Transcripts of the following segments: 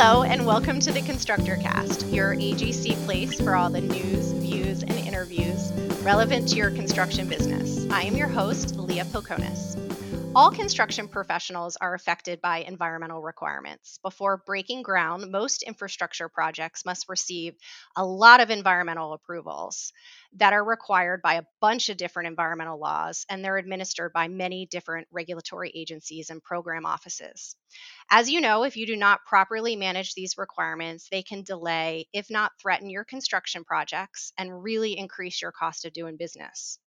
Hello, and welcome to the Constructor Cast, your AGC place for all the news, views, and interviews relevant to your construction business. I am your host, Leah Pilconis. All construction professionals are affected by environmental requirements. Before breaking ground, most infrastructure projects must receive a lot of environmental approvals that are required by a bunch of different environmental laws, and they're administered by many different regulatory agencies and program offices. As you know, if you do not properly manage these requirements, they can delay, if not threaten, your construction projects and really increase your cost of doing business.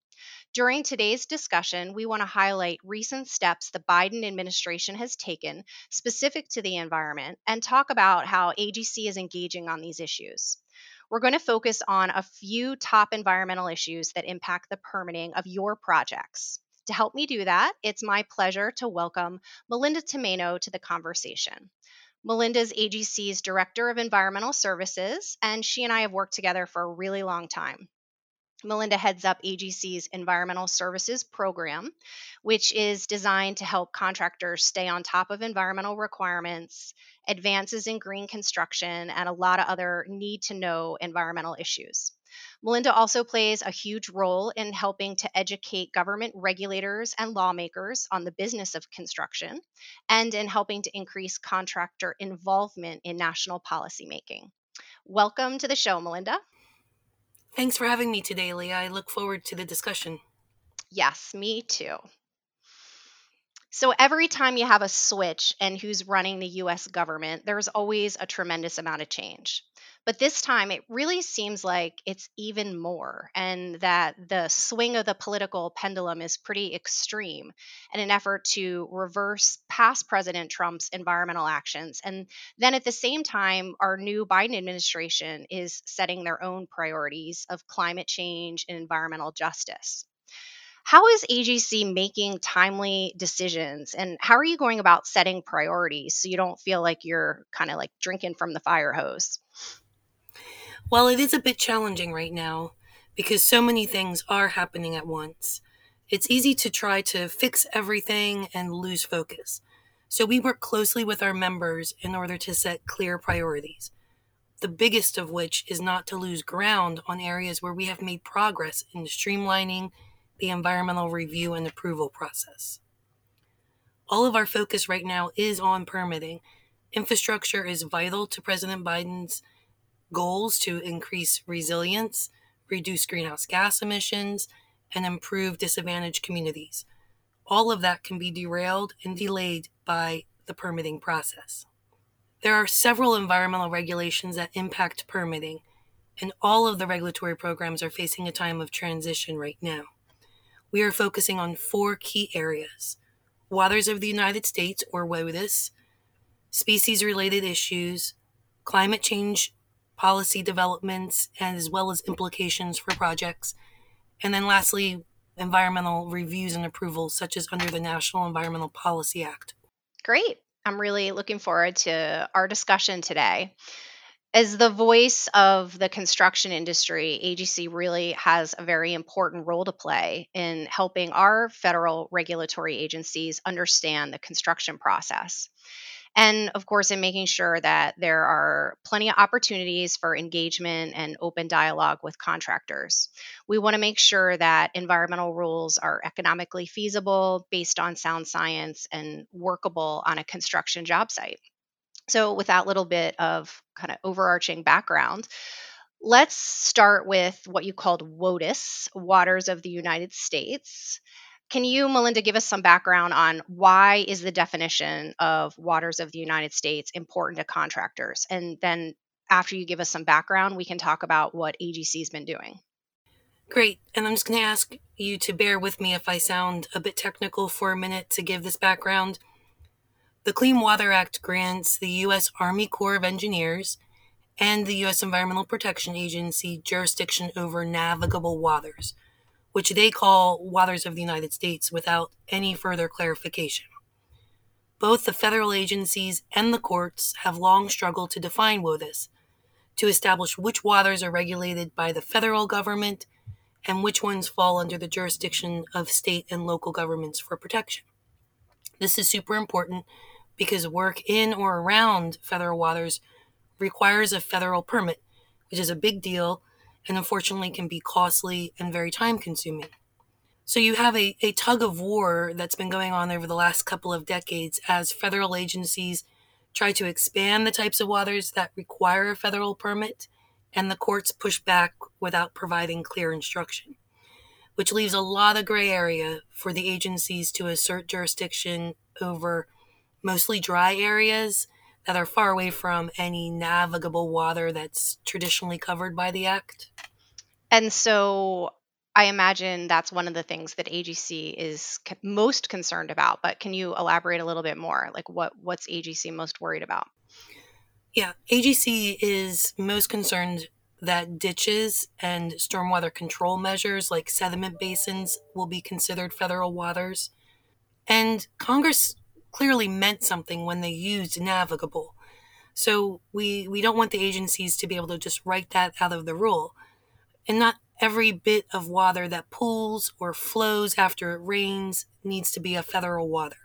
During today's discussion, we want to highlight recent steps the Biden administration has taken specific to the environment and talk about how AGC is engaging on these issues. We're going to focus on a few top environmental issues that impact the permitting of your projects. To help me do that, it's my pleasure to welcome Melinda Tomaino to the conversation. Melinda's AGC's Director of Environmental Services, and she and I have worked together for a really long time. Melinda heads up AGC's Environmental Services Program, which is designed to help contractors stay on top of environmental requirements, advances in green construction, and a lot of other need to know environmental issues. Melinda also plays a huge role in helping to educate government regulators and lawmakers on the business of construction and in helping to increase contractor involvement in national policymaking. Welcome to the show, Melinda. Thanks for having me today, Leah. I look forward to the discussion. Yes, me too. So every time you have a switch and who's running the US government, there's always a tremendous amount of change. But this time, it really seems like it's even more, and that the swing of the political pendulum is pretty extreme in an effort to reverse past President Trump's environmental actions. And then at the same time, our new Biden administration is setting their own priorities of climate change and environmental justice. How is AGC making timely decisions and how are you going about setting priorities so you don't feel like you're kind of like drinking from the fire hose? Well, it is a bit challenging right now because so many things are happening at once. It's easy to try to fix everything and lose focus. So we work closely with our members in order to set clear priorities. The biggest of which is not to lose ground on areas where we have made progress in streamlining the environmental review and approval process. All of our focus right now is on permitting. Infrastructure is vital to President Biden's goals to increase resilience, reduce greenhouse gas emissions, and improve disadvantaged communities. All of that can be derailed and delayed by the permitting process. There are several environmental regulations that impact permitting, and all of the regulatory programs are facing a time of transition right now. We are focusing on four key areas waters of the United States, or WOTUS, species related issues, climate change policy developments, and as well as implications for projects. And then lastly, environmental reviews and approvals, such as under the National Environmental Policy Act. Great. I'm really looking forward to our discussion today. As the voice of the construction industry, AGC really has a very important role to play in helping our federal regulatory agencies understand the construction process and of course in making sure that there are plenty of opportunities for engagement and open dialogue with contractors. We want to make sure that environmental rules are economically feasible, based on sound science, and workable on a construction job site. So, with that little bit of kind of overarching background, let's start with what you called WOTUS, Waters of the United States. Can you, Melinda, give us some background on why is the definition of waters of the United States important to contractors? And then after you give us some background, we can talk about what AGC's been doing. Great. And I'm just going to ask you to bear with me if I sound a bit technical for a minute to give this background. The Clean Water Act grants the U.S. Army Corps of Engineers and the U.S. Environmental Protection Agency jurisdiction over navigable waters which they call waters of the United States without any further clarification. Both the federal agencies and the courts have long struggled to define WOTUS, to establish which waters are regulated by the federal government and which ones fall under the jurisdiction of state and local governments for protection. This is super important because work in or around federal waters requires a federal permit, which is a big deal and unfortunately can be costly and very time consuming. So you have a, a tug of war that's been going on over the last couple of decades as federal agencies try to expand the types of waters that require a federal permit, and the courts push back without providing clear instruction, which leaves a lot of gray area for the agencies to assert jurisdiction over mostly dry areas that are far away from any navigable water that's traditionally covered by the Act. And so I imagine that's one of the things that AGC is most concerned about. But can you elaborate a little bit more? Like, what what's AGC most worried about? Yeah, AGC is most concerned that ditches and stormwater control measures like sediment basins will be considered federal waters. And Congress clearly meant something when they used navigable. So we we don't want the agencies to be able to just write that out of the rule. And not every bit of water that pools or flows after it rains needs to be a federal water.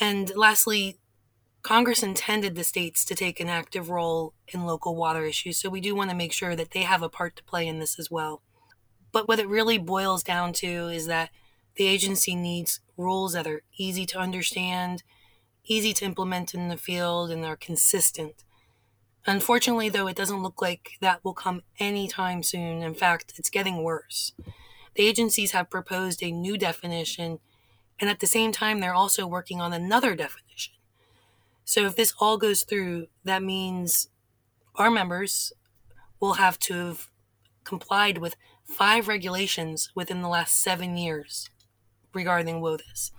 And lastly, Congress intended the states to take an active role in local water issues, so we do want to make sure that they have a part to play in this as well. But what it really boils down to is that the agency needs rules that are easy to understand, easy to implement in the field, and are consistent. Unfortunately, though, it doesn't look like that will come anytime soon. In fact, it's getting worse. The agencies have proposed a new definition, and at the same time, they're also working on another definition. So, if this all goes through, that means our members will have to have complied with five regulations within the last seven years regarding WOTUS.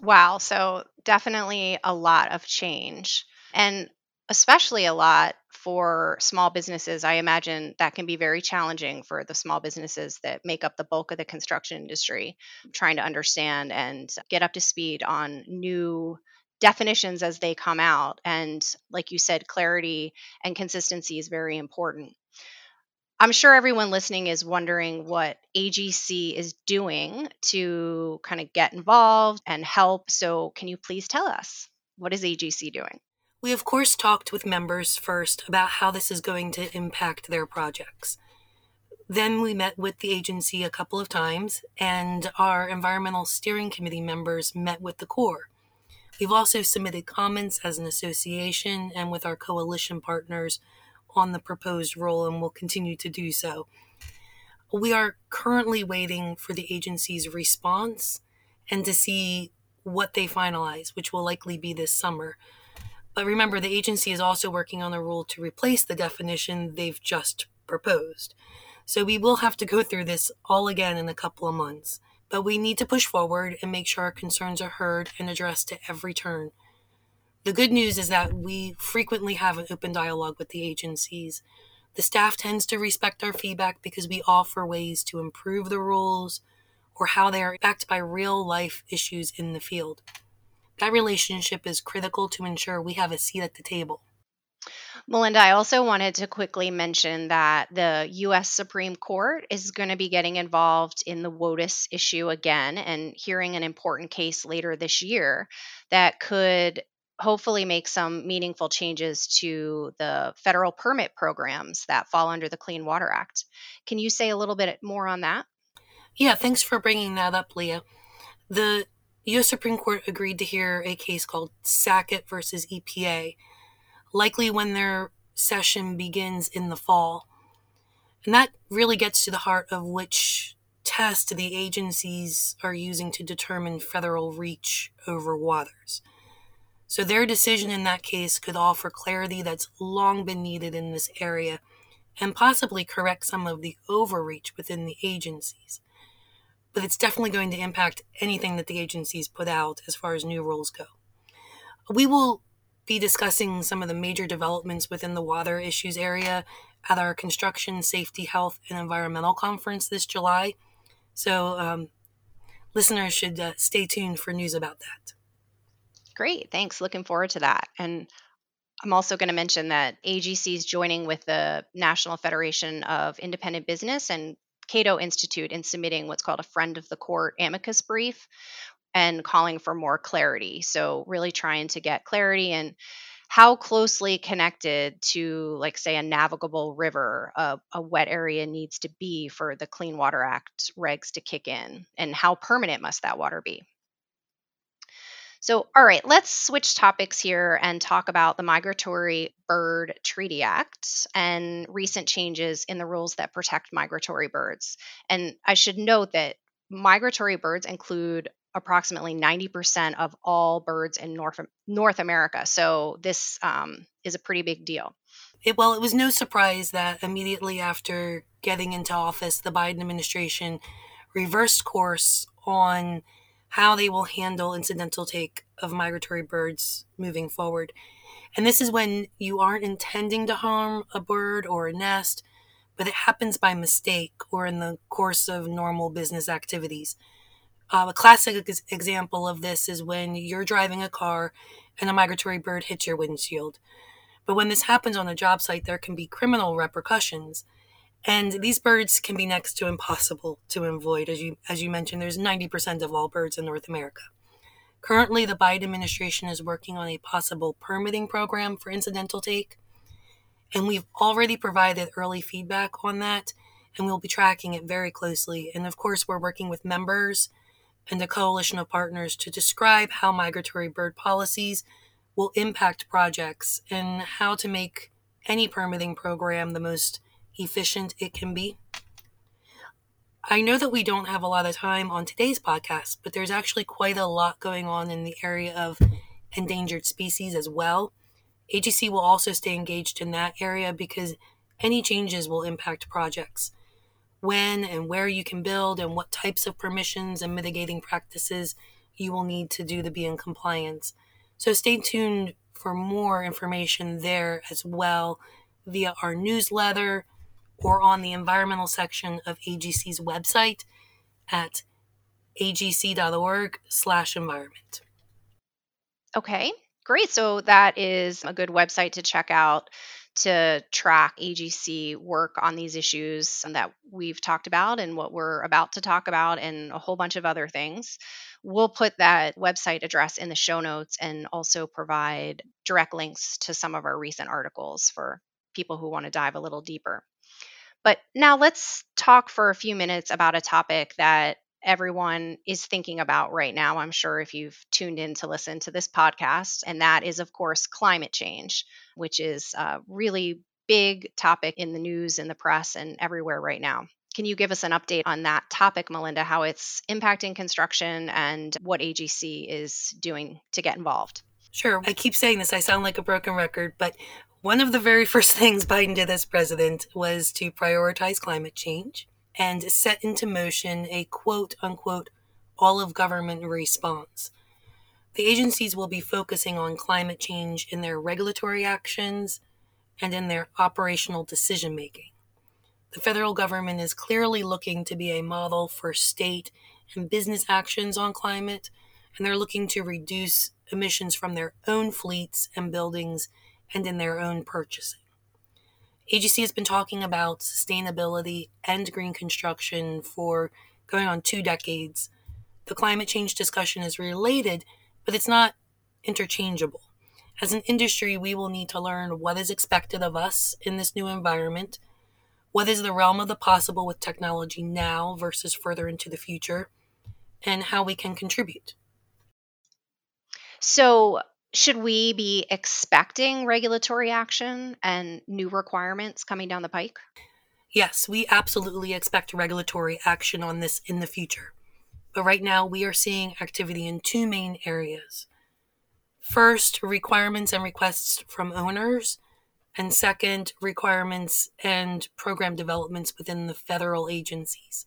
Wow. So definitely a lot of change. And especially a lot for small businesses. I imagine that can be very challenging for the small businesses that make up the bulk of the construction industry, trying to understand and get up to speed on new definitions as they come out. And like you said, clarity and consistency is very important. I'm sure everyone listening is wondering what AGC is doing to kind of get involved and help. So, can you please tell us what is AGC doing? We, of course, talked with members first about how this is going to impact their projects. Then we met with the agency a couple of times, and our environmental steering committee members met with the Corps. We've also submitted comments as an association and with our coalition partners on the proposed rule and will continue to do so. We are currently waiting for the agency's response and to see what they finalize, which will likely be this summer. But remember, the agency is also working on a rule to replace the definition they've just proposed. So we will have to go through this all again in a couple of months. But we need to push forward and make sure our concerns are heard and addressed at every turn. The good news is that we frequently have an open dialogue with the agencies. The staff tends to respect our feedback because we offer ways to improve the rules or how they are backed by real life issues in the field. That relationship is critical to ensure we have a seat at the table. Melinda, I also wanted to quickly mention that the U.S. Supreme Court is going to be getting involved in the WOTUS issue again and hearing an important case later this year that could hopefully make some meaningful changes to the federal permit programs that fall under the Clean Water Act. Can you say a little bit more on that? Yeah, thanks for bringing that up, Leah. The U.S. Supreme Court agreed to hear a case called Sackett versus EPA, likely when their session begins in the fall. And that really gets to the heart of which test the agencies are using to determine federal reach over waters. So their decision in that case could offer clarity that's long been needed in this area and possibly correct some of the overreach within the agencies. But it's definitely going to impact anything that the agencies put out as far as new rules go. We will be discussing some of the major developments within the water issues area at our Construction, Safety, Health, and Environmental Conference this July. So, um, listeners should uh, stay tuned for news about that. Great. Thanks. Looking forward to that. And I'm also going to mention that AGC is joining with the National Federation of Independent Business and Cato Institute in submitting what's called a Friend of the Court amicus brief. and calling for more clarity. So, really trying to get clarity and how closely connected to, like, say, a navigable river a, a wet area needs to be for the Clean Water Act regs to kick in, and how permanent must that water be? So, all right, let's switch topics here and talk about the Migratory Bird Treaty Act and recent changes in the rules that protect migratory birds. And I should note that migratory birds include approximately 90% of all birds in North, North America. So, this um, is a pretty big deal. It, well, it was no surprise that immediately after getting into office, the Biden administration reversed course on how they will handle incidental take of migratory birds moving forward. And this is when you aren't intending to harm a bird or a nest, but it happens by mistake or in the course of normal business activities. Uh, a classic example of this is when you're driving a car and a migratory bird hits your windshield. But when this happens on a job site, there can be criminal repercussions. And these birds can be next to impossible to avoid. As you, as you mentioned, there's 90% of all birds in North America. Currently, the Biden administration is working on a possible permitting program for incidental take. And we've already provided early feedback on that, and we'll be tracking it very closely. And of course, we're working with members and a coalition of partners to describe how migratory bird policies will impact projects and how to make any permitting program the most efficient it can be. I know that we don't have a lot of time on today's podcast, but there's actually quite a lot going on in the area of endangered species as well. AGC will also stay engaged in that area because any changes will impact projects. When and where you can build, and what types of permissions and mitigating practices you will need to do to be in compliance. So stay tuned for more information there as well via our newsletter or on the environmental section of AGC's website at agc.org slash environment. Okay, great. So that is a good website to check out to track AGC work on these issues and that we've talked about and what we're about to talk about and a whole bunch of other things. We'll put that website address in the show notes and also provide direct links to some of our recent articles for people who want to dive a little deeper. But now let's talk for a few minutes about a topic that everyone is thinking about right now. I'm sure if you've tuned in to listen to this podcast, and that is, of course, climate change, which is a really big topic in the news, in the press, and everywhere right now. Can you give us an update on that topic, Melinda, how it's impacting construction and what AGC is doing to get involved? Sure. I keep saying this, I sound like a broken record, but one of the very first things Biden did as president was to prioritize climate change and set into motion a quote unquote all of government response. The agencies will be focusing on climate change in their regulatory actions and in their operational decision making. The federal government is clearly looking to be a model for state and business actions on climate, and they're looking to reduce emissions from their own fleets and buildings and in their own purchasing. AGC has been talking about sustainability and green construction for going on two decades. The climate change discussion is related, but it's not interchangeable. As an industry, we will need to learn what is expected of us in this new environment, what is the realm of the possible with technology now versus further into the future, and how we can contribute. So, should we be expecting regulatory action and new requirements coming down the pike? Yes, we absolutely expect regulatory action on this in the future. But right now, we are seeing activity in two main areas. First, requirements and requests from owners, and second, requirements and program developments within the federal agencies.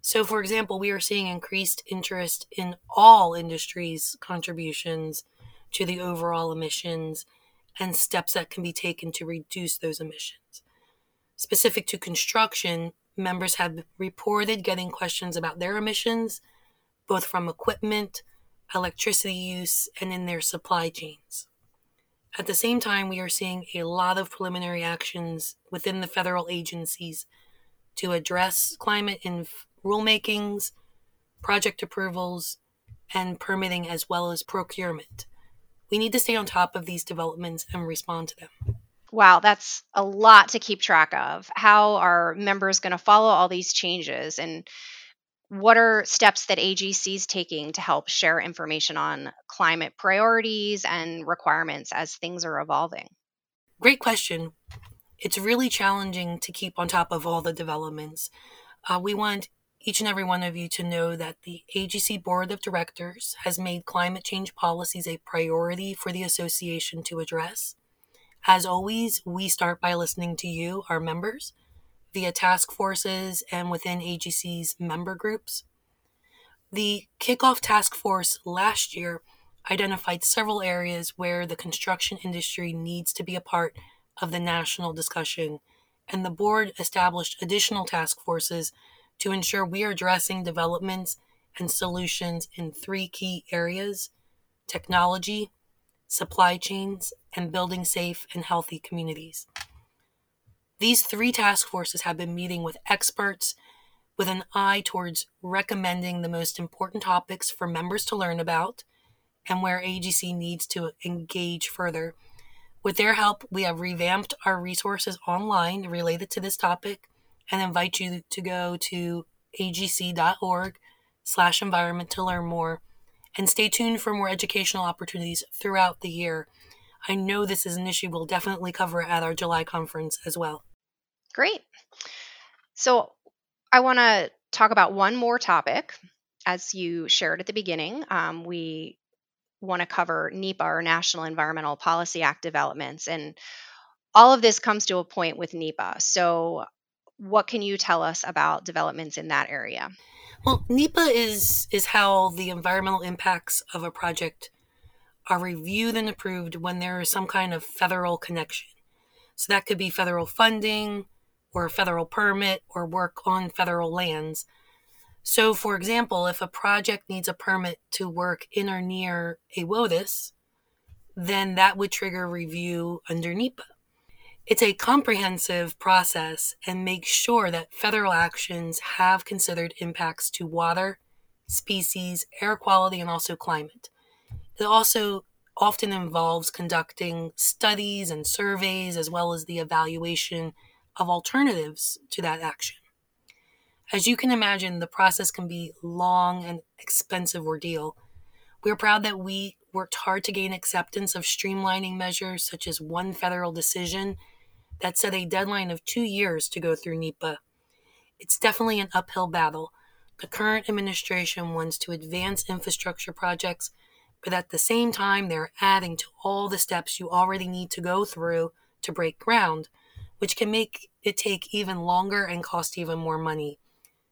So, for example, we are seeing increased interest in all industries' contributions to the overall emissions and steps that can be taken to reduce those emissions. Specific to construction, members have reported getting questions about their emissions, both from equipment, electricity use, and in their supply chains. At the same time, we are seeing a lot of preliminary actions within the federal agencies to address climate in rulemakings, project approvals, and permitting as well as procurement. We need to stay on top of these developments and respond to them. Wow, that's a lot to keep track of. How are members going to follow all these changes? And what are steps that AGC is taking to help share information on climate priorities and requirements as things are evolving? Great question. It's really challenging to keep on top of all the developments. Uh, we want each and every one of you to know that the AGC Board of Directors has made climate change policies a priority for the association to address. As always, we start by listening to you, our members, via task forces and within AGC's member groups. The kickoff task force last year identified several areas where the construction industry needs to be a part of the national discussion, and the board established additional task forces to ensure we are addressing developments and solutions in three key areas technology, supply chains, and building safe and healthy communities. These three task forces have been meeting with experts with an eye towards recommending the most important topics for members to learn about and where AGC needs to engage further. With their help, we have revamped our resources online related to this topic and invite you to go to agc.org slash environment to learn more and stay tuned for more educational opportunities throughout the year. I know this is an issue we'll definitely cover at our July conference as well. Great. So I want to talk about one more topic. As you shared at the beginning, um, we want to cover NEPA or National Environmental Policy Act developments. And all of this comes to a point with NEPA. So, what can you tell us about developments in that area? Well, NEPA is is how the environmental impacts of a project are reviewed and approved when there is some kind of federal connection. So that could be federal funding or a federal permit or work on federal lands. So, for example, if a project needs a permit to work in or near a WOTUS, then that would trigger review under NEPA. It's a comprehensive process and makes sure that federal actions have considered impacts to water, species, air quality, and also climate. It also often involves conducting studies and surveys as well as the evaluation of alternatives to that action. As you can imagine, the process can be long and expensive ordeal. We're proud that we worked hard to gain acceptance of streamlining measures such as one federal decision that set a deadline of two years to go through NEPA. It's definitely an uphill battle. The current administration wants to advance infrastructure projects, but at the same time, they're adding to all the steps you already need to go through to break ground, which can make it take even longer and cost even more money.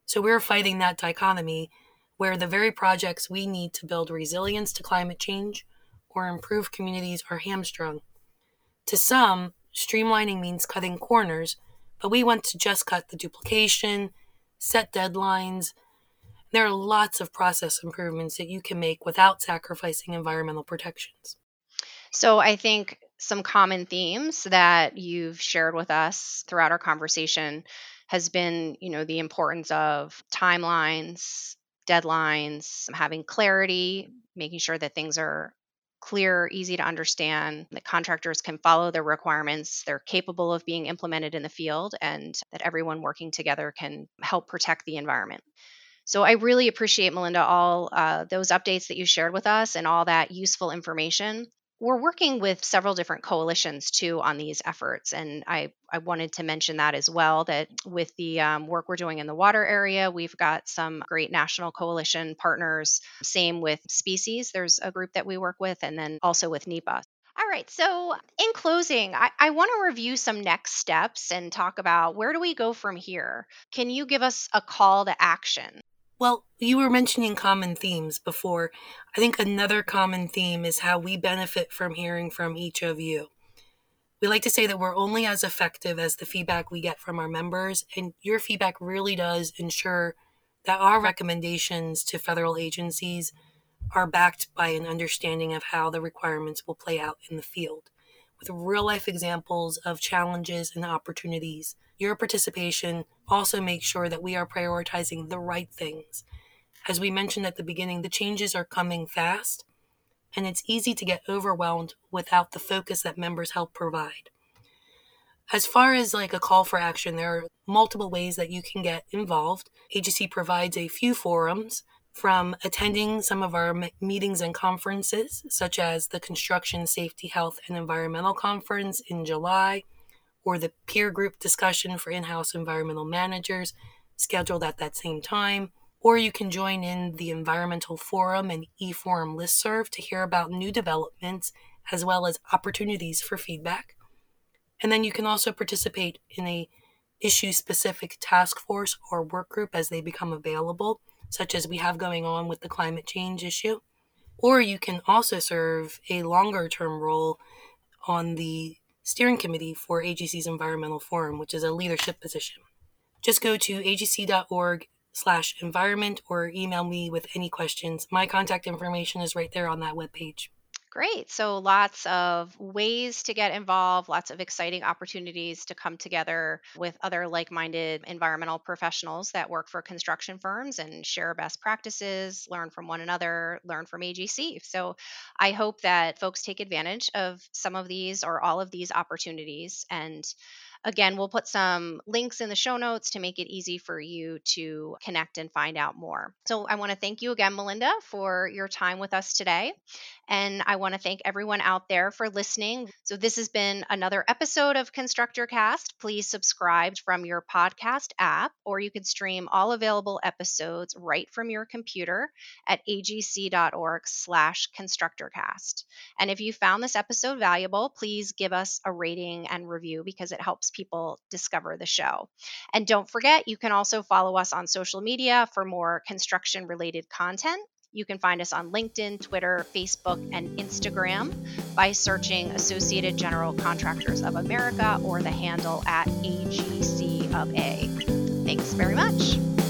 So we're fighting that dichotomy where the very projects we need to build resilience to climate change or improve communities are hamstrung. To some, streamlining means cutting corners, but we want to just cut the duplication, set deadlines. There are lots of process improvements that you can make without sacrificing environmental protections. So I think some common themes that you've shared with us throughout our conversation has been, you know, the importance of timelines, deadlines, having clarity, making sure that things are clear, easy to understand, that contractors can follow their requirements, they're capable of being implemented in the field, and that everyone working together can help protect the environment. So I really appreciate, Melinda, all uh, those updates that you shared with us and all that useful information we're working with several different coalitions too on these efforts and i, I wanted to mention that as well that with the um, work we're doing in the water area we've got some great national coalition partners same with species there's a group that we work with and then also with nepa all right. So, in closing, I, I want to review some next steps and talk about where do we go from here? Can you give us a call to action? Well, you were mentioning common themes before. I think another common theme is how we benefit from hearing from each of you. We like to say that we're only as effective as the feedback we get from our members, and your feedback really does ensure that our recommendations to federal agencies are backed by an understanding of how the requirements will play out in the field, with real life examples of challenges and opportunities your participation also makes sure that we are prioritizing the right things. As we mentioned at the beginning, the changes are coming fast, and it's easy to get overwhelmed without the focus that members help provide. As far as like a call for action, there are multiple ways that you can get involved. AGC provides a few forums from attending some of our meetings and conferences, such as the Construction Safety, Health, and Environmental Conference in July, or the peer group discussion for in house environmental managers scheduled at that same time. Or you can join in the Environmental Forum and e-Forum listserv to hear about new developments as well as opportunities for feedback. And then you can also participate in a issue specific task force or work group as they become available, such as we have going on with the climate change issue. Or you can also serve a longer term role on the steering committee for AGC's Environmental Forum, which is a leadership position. Just go to agc.org slash environment or email me with any questions. My contact information is right there on that webpage. Great. So lots of ways to get involved, lots of exciting opportunities to come together with other like minded environmental professionals that work for construction firms and share best practices, learn from one another, learn from AGC. So I hope that folks take advantage of some of these or all of these opportunities and Again, we'll put some links in the show notes to make it easy for you to connect and find out more. So I want to thank you again, Melinda, for your time with us today. And I want to thank everyone out there for listening. So this has been another episode of Constructor Cast. Please subscribe from your podcast app, or you can stream all available episodes right from your computer at agc.org slash constructorcast. And if you found this episode valuable, please give us a rating and review because it helps people discover the show. And don't forget, you can also follow us on social media for more construction related content. You can find us on LinkedIn, Twitter, Facebook, and Instagram by searching Associated General Contractors of America or the handle at AGC of A. Thanks very much.